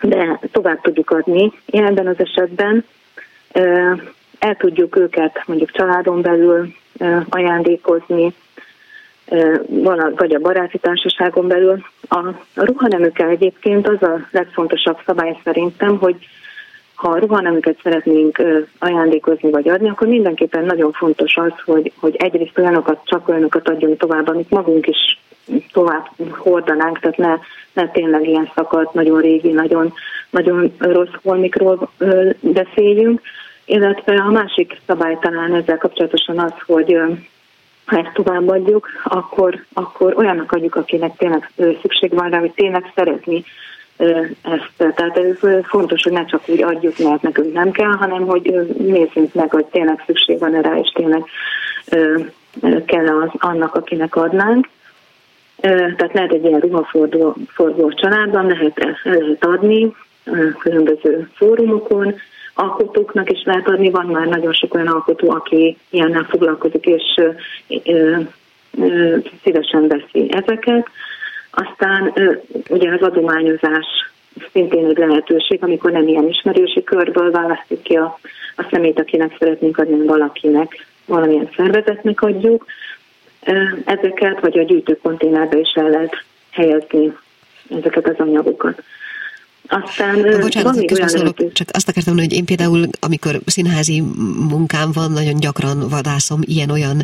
de tovább tudjuk adni. Én ebben az esetben el tudjuk őket mondjuk családon belül ajándékozni, vagy a baráti társaságon belül. A, a ruhanemükkel egyébként az a legfontosabb szabály szerintem, hogy ha a ruhanemüket szeretnénk ajándékozni vagy adni, akkor mindenképpen nagyon fontos az, hogy, hogy egyrészt olyanokat, csak olyanokat adjunk tovább, amit magunk is tovább hordanánk, tehát ne, ne tényleg ilyen szakadt, nagyon régi, nagyon, nagyon rossz holmikról beszéljünk, illetve a másik szabály talán ezzel kapcsolatosan az, hogy ha ezt továbbadjuk, akkor, akkor olyannak adjuk, akinek tényleg szükség van rá, hogy tényleg szeretni ezt. Tehát ez fontos, hogy ne csak úgy adjuk, mert nekünk nem kell, hanem hogy nézzünk meg, hogy tényleg szükség van rá, és tényleg kell az, annak, akinek adnánk. Tehát lehet egy ilyen ruhaforgó forgó családban, lehet, lehet adni különböző fórumokon, alkotóknak is lehet adni, van már nagyon sok olyan alkotó, aki ilyennel foglalkozik, és ö, ö, szívesen veszi ezeket. Aztán ö, ugye az adományozás szintén egy lehetőség, amikor nem ilyen ismerősi körből választjuk ki a, a szemét, akinek szeretnénk adni, valakinek, valamilyen szervezetnek adjuk. ezeket, vagy a gyűjtőkonténerbe is el lehet helyezni ezeket az anyagokat. Aztán Bocsánat, van még olyan csak azt akartam mondani, hogy én például, amikor színházi munkám van, nagyon gyakran vadászom ilyen-olyan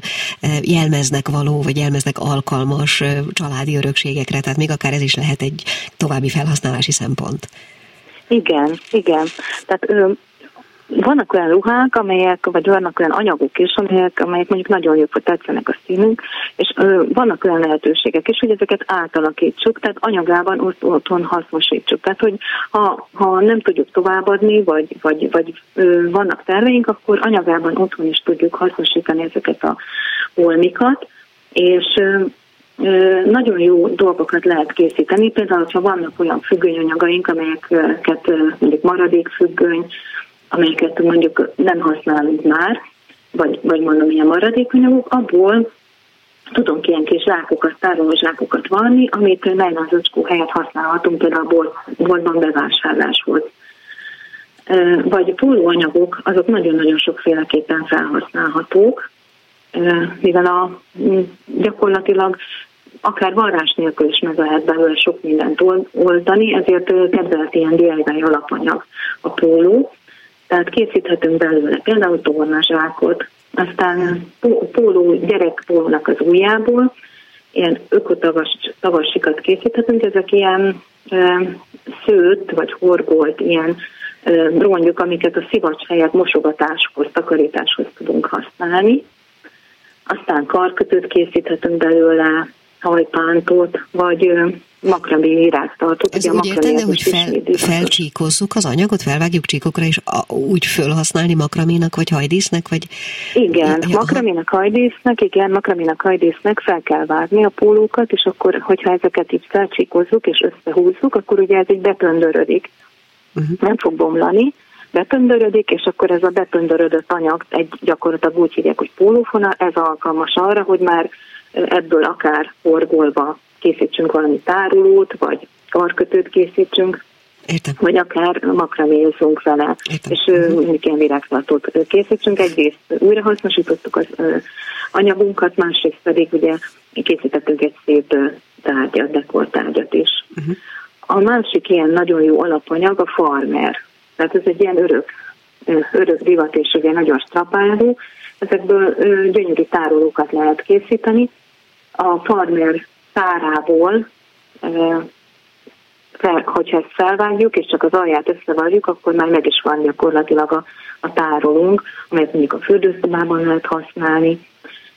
jelmeznek való, vagy jelmeznek alkalmas családi örökségekre, tehát még akár ez is lehet egy további felhasználási szempont. Igen, igen. Tehát vannak olyan ruhák, amelyek, vagy vannak olyan anyagok is, amelyek, amelyek mondjuk nagyon jók, hogy tetszenek a színünk, és ö, vannak olyan lehetőségek is, hogy ezeket átalakítsuk, tehát anyagában ott otthon hasznosítsuk. Tehát, hogy ha, ha nem tudjuk továbbadni, vagy, vagy, vagy ö, vannak terveink, akkor anyagában otthon is tudjuk hasznosítani ezeket a holmikat, és ö, nagyon jó dolgokat lehet készíteni, például, ha vannak olyan függönyanyagaink, amelyeket mondjuk maradék függöny, amelyeket mondjuk nem használunk már, vagy, vagy mondom ilyen maradékanyagok, abból tudunk ilyen kis zsákokat, tároló zsákokat vanni, amit nejlonzacskó helyett használhatunk például boltban bevásárláshoz. Vagy pólóanyagok, azok nagyon-nagyon sokféleképpen felhasználhatók, mivel a gyakorlatilag akár varrás nélkül is meg lehet belőle sok mindent oldani, ezért kedvelt ilyen DIY alapanyag a póló. Tehát készíthetünk belőle például tornazsákot, aztán póló, gyerekpólónak az ujjából, ilyen ökotavasikat készíthetünk, ezek ilyen e, szőtt vagy horgolt ilyen e, rongyok, amiket a szivacs helyett mosogatáshoz, takarításhoz tudunk használni. Aztán karkötőt készíthetünk belőle, hajpántot, vagy makramé virágtartót. Ez úgy érted, hogy fel, felcsíkozzuk az anyagot, felvágjuk csíkokra, és a, úgy felhasználni makraménak, vagy hajdísznek, vagy... Igen, ja, makraménak, hajdísznek, igen, makraménak, hajdísznek fel kell vágni a pólókat, és akkor, hogyha ezeket így felcsíkozzuk és összehúzzuk, akkor ugye ez így bepöndörödik. Uh-huh. Nem fog bomlani, bepöndörödik, és akkor ez a bepöndörödött anyag, egy gyakorlatilag úgy hívják, hogy pólófona, ez alkalmas arra, hogy már ebből akár horgolva készítsünk valami tárolót, vagy karkötőt készítsünk, Értem. vagy akár makramézunk vele, Értem. és uh, mondjuk ilyen virágtartót készítsünk. Egyrészt újrahasznosítottuk az anyagunkat, másrészt pedig ugye készítettünk egy szép tárgyat, dekortárgyat is. Uh-huh. A másik ilyen nagyon jó alapanyag a farmer. Tehát ez egy ilyen örök, örök divat, és ugye nagyon strapáló. Ezekből gyönyörű tárolókat lehet készíteni. A farmer szárából, fel, hogyha ezt felvágjuk, és csak az alját összevarjuk, akkor már meg is van gyakorlatilag a, a tárolónk, amelyet mondjuk a fürdőszobában lehet használni,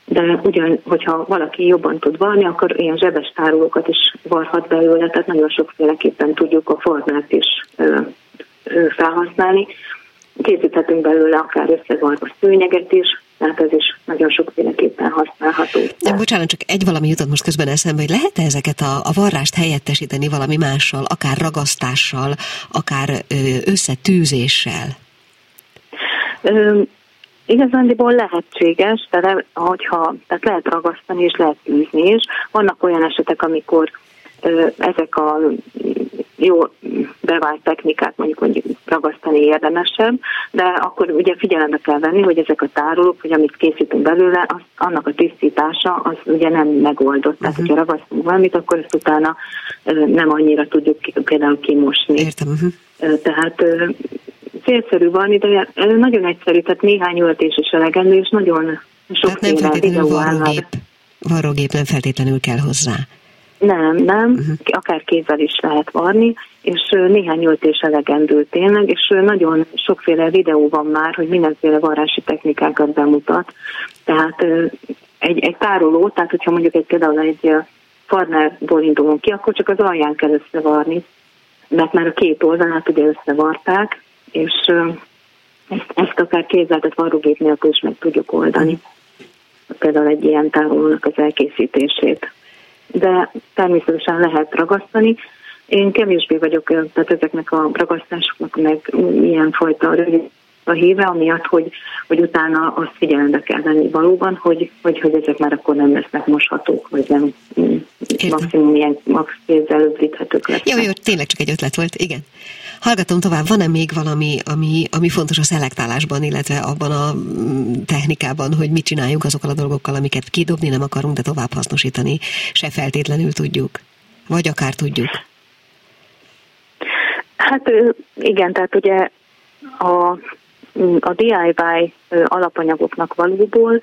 de ugyan, hogyha valaki jobban tud varni, akkor ilyen zsebes tárolókat is varhat belőle, tehát nagyon sokféleképpen tudjuk a formát is ö, ö, felhasználni. Készíthetünk belőle akár összevarva szőnyeget is, tehát ez is nagyon sokféleképpen használható. De bocsánat, csak egy valami jutott most közben eszembe, hogy lehet-e ezeket a, a varrást helyettesíteni valami mással, akár ragasztással, akár összetűzéssel? Ö, Igazándiból lehetséges, de hogyha, tehát lehet ragasztani és lehet űzni is. Vannak olyan esetek, amikor ezek a jó bevált technikát mondjuk, mondjuk ragasztani érdemesebb, de akkor ugye figyelembe kell venni, hogy ezek a tárolók, hogy amit készítünk belőle, az, annak a tisztítása az ugye nem megoldott. Tehát, uh-huh. hogyha ragasztunk valamit, akkor ezt utána nem annyira tudjuk például kimosni. Értem. Uh-huh. Tehát célszerű van, de nagyon egyszerű, tehát néhány öltés is elegendő, és nagyon sokféle videó áll. Varrógép nem feltétlenül kell hozzá. Nem, nem, uh-huh. akár kézzel is lehet varni, és néhány öltés elegendő tényleg, és nagyon sokféle videó van már, hogy mindenféle varrási technikákat bemutat. Tehát egy, egy tároló, tehát hogyha mondjuk egy például egy farmerból indulunk ki, akkor csak az alján kell összevarni, mert már a két oldalát ugye összevarták, és ezt, ezt akár kézzel, tehát varrógép nélkül is meg tudjuk oldani. Például egy ilyen tárolónak az elkészítését de természetesen lehet ragasztani. Én kevésbé vagyok, tehát ezeknek a ragasztásoknak meg ilyen fajta rövid a híve, amiatt, hogy, hogy utána azt figyelembe kell venni valóban, hogy, hogy, hogy ezek már akkor nem lesznek moshatók, vagy nem mm, maximum ilyen max kézzel lesznek. Jó, jó, tényleg csak egy ötlet volt, igen. Hallgatom tovább, van-e még valami, ami, ami fontos a szelektálásban, illetve abban a mm, technikában, hogy mit csináljunk azokkal a dolgokkal, amiket kidobni nem akarunk, de tovább hasznosítani, se feltétlenül tudjuk? Vagy akár tudjuk? Hát igen, tehát ugye a, a DIY alapanyagoknak valóból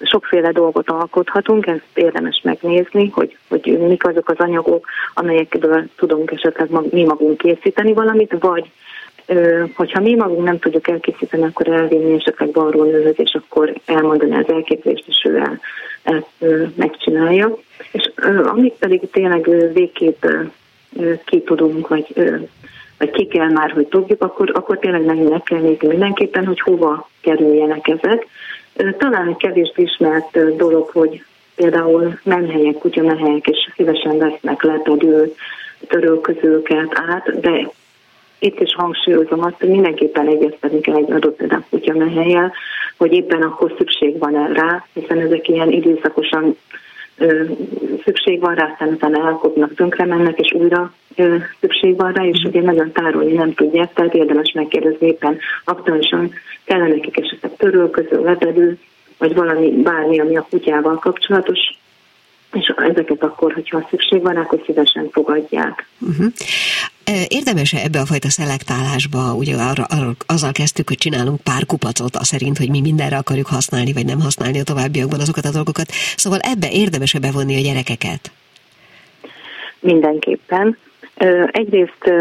sokféle dolgot alkothatunk, ezt érdemes megnézni, hogy, hogy mik azok az anyagok, amelyekből tudunk esetleg mi magunk készíteni valamit, vagy hogyha mi magunk nem tudjuk elkészíteni, akkor elvinni esetleg balról nőhöz, és akkor elmondani az elképzelést, és ő el, ezt megcsinálja. És amit pedig tényleg végképp ki tudunk, vagy, vagy ki kell már, hogy tudjuk, akkor, akkor tényleg meg kell nézni mindenképpen, hogy hova kerüljenek ezek. Talán egy kevésbé ismert dolog, hogy például menhelyek, kutyamenhelyek is szívesen vesznek lepedő törölközőket át, de itt is hangsúlyozom azt, hogy mindenképpen egyeztetni kell egy adott például kutyamenhelyel, hogy éppen akkor szükség van rá, hiszen ezek ilyen időszakosan szükség van rá, aztán utána elkopnak, tönkre mennek, és újra szükség van rá, és ugye nagyon tárolni nem tudják, tehát érdemes megkérdezni éppen aktuálisan kellene nekik esetleg törölköző, lepedő, vagy valami, bármi, ami a kutyával kapcsolatos, és ezeket akkor, hogyha szükség van, akkor szívesen fogadják. Uh-huh. Érdemes-e ebbe a fajta szelektálásba, ugye arra, arra, azzal kezdtük, hogy csinálunk pár kupacot, a szerint, hogy mi mindenre akarjuk használni, vagy nem használni a továbbiakban azokat a dolgokat. Szóval ebbe érdemes-e bevonni a gyerekeket? Mindenképpen. Egyrészt,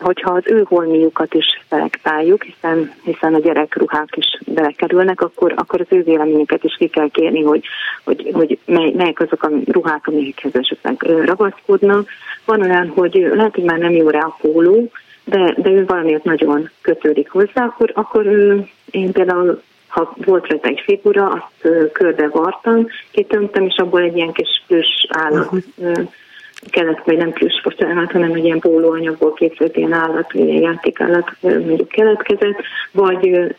hogyha az ő holmiukat is szelektáljuk, hiszen, hiszen a gyerekruhák is belekerülnek, akkor, akkor az ő véleményüket is ki kell kérni, hogy, hogy, hogy mely, melyek azok a ruhák, amelyekhez esetleg ragaszkodnak. Van olyan, hogy lehet, hogy már nem jó rá a póló, de, de ő valamiért nagyon kötődik hozzá, akkor, akkor én például ha volt rajta egy figura, azt körbe vartam, kitömtem, és abból egy ilyen kis kis állat uh-huh kelet, vagy nem külsportállat, hanem egy ilyen pólóanyagból készült ilyen állat, ilyen játékállat mondjuk keletkezett, vagy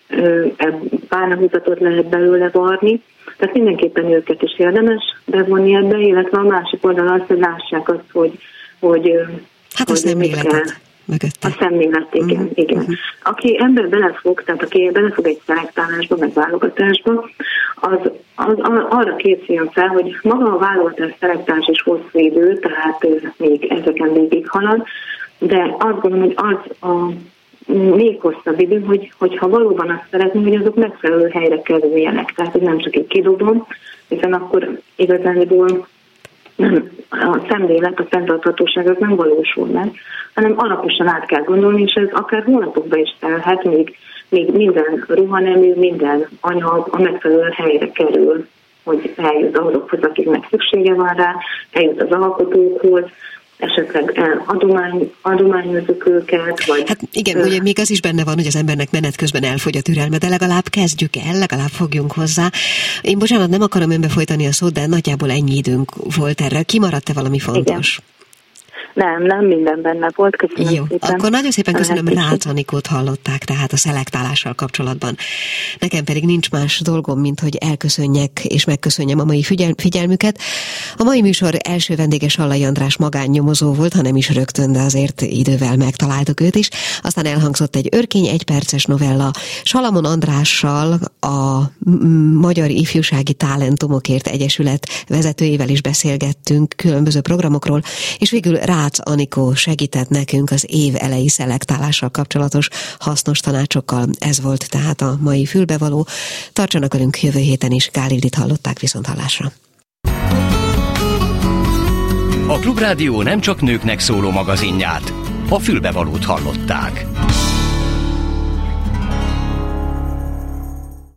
bánahúzatot lehet belőle varni. Tehát mindenképpen őket is érdemes bevonni ebbe, illetve a másik oldalon azt, hogy lássák azt, hogy, hogy Hát az nem kell mögötte. A szemlélet, igen. Uh-huh. igen. Uh-huh. Aki ember belefog, tehát aki belefog egy szelektálásba, meg válogatásba, az, az, az arra készüljön fel, hogy maga a válogatás szelektálás is hosszú idő, tehát még ezeken végig halad, de azt gondolom, hogy az a még hosszabb idő, hogy, hogyha valóban azt szeretném, hogy azok megfelelő helyre kerüljenek. Tehát, hogy nem csak egy kidobom, hiszen akkor igazániból nem, a szemlélet, a fenntarthatóság az nem valósul meg, hanem alaposan át kell gondolni, és ez akár hónapokba is telhet, még, még minden ruhanemű, minden anyag a megfelelő helyre kerül, hogy eljut azokhoz, akiknek szüksége van rá, eljut az alkotókhoz, esetleg adomány, adományozzuk őket, vagy... Hát igen, ugye még az is benne van, hogy az embernek menet közben elfogy a türelme, de legalább kezdjük el, legalább fogjunk hozzá. Én bocsánat, nem akarom önbe folytani a szót, de nagyjából ennyi időnk volt erre. Kimaradt-e valami fontos? Igen. Nem, nem minden benne volt. Köszönöm Jó, szépen. akkor nagyon szépen köszönöm, Rácz Anikót hallották tehát a szelektálással kapcsolatban. Nekem pedig nincs más dolgom, mint hogy elköszönjek és megköszönjem a mai figyel- figyelmüket. A mai műsor első vendége Sallai András magánnyomozó volt, ha nem is rögtön, de azért idővel megtaláltuk őt is. Aztán elhangzott egy örkény egyperces novella Salamon Andrással, a Magyar Ifjúsági Talentumokért Egyesület vezetőjével is beszélgettünk különböző programokról, és végül rá Rácz Anikó segített nekünk az év elejé szelektálással kapcsolatos hasznos tanácsokkal. Ez volt tehát a mai fülbevaló. Tartsanak velünk jövő héten is. Gálildit hallották viszont hallásra. A Klubrádió nem csak nőknek szóló magazinját, a fülbevalót hallották.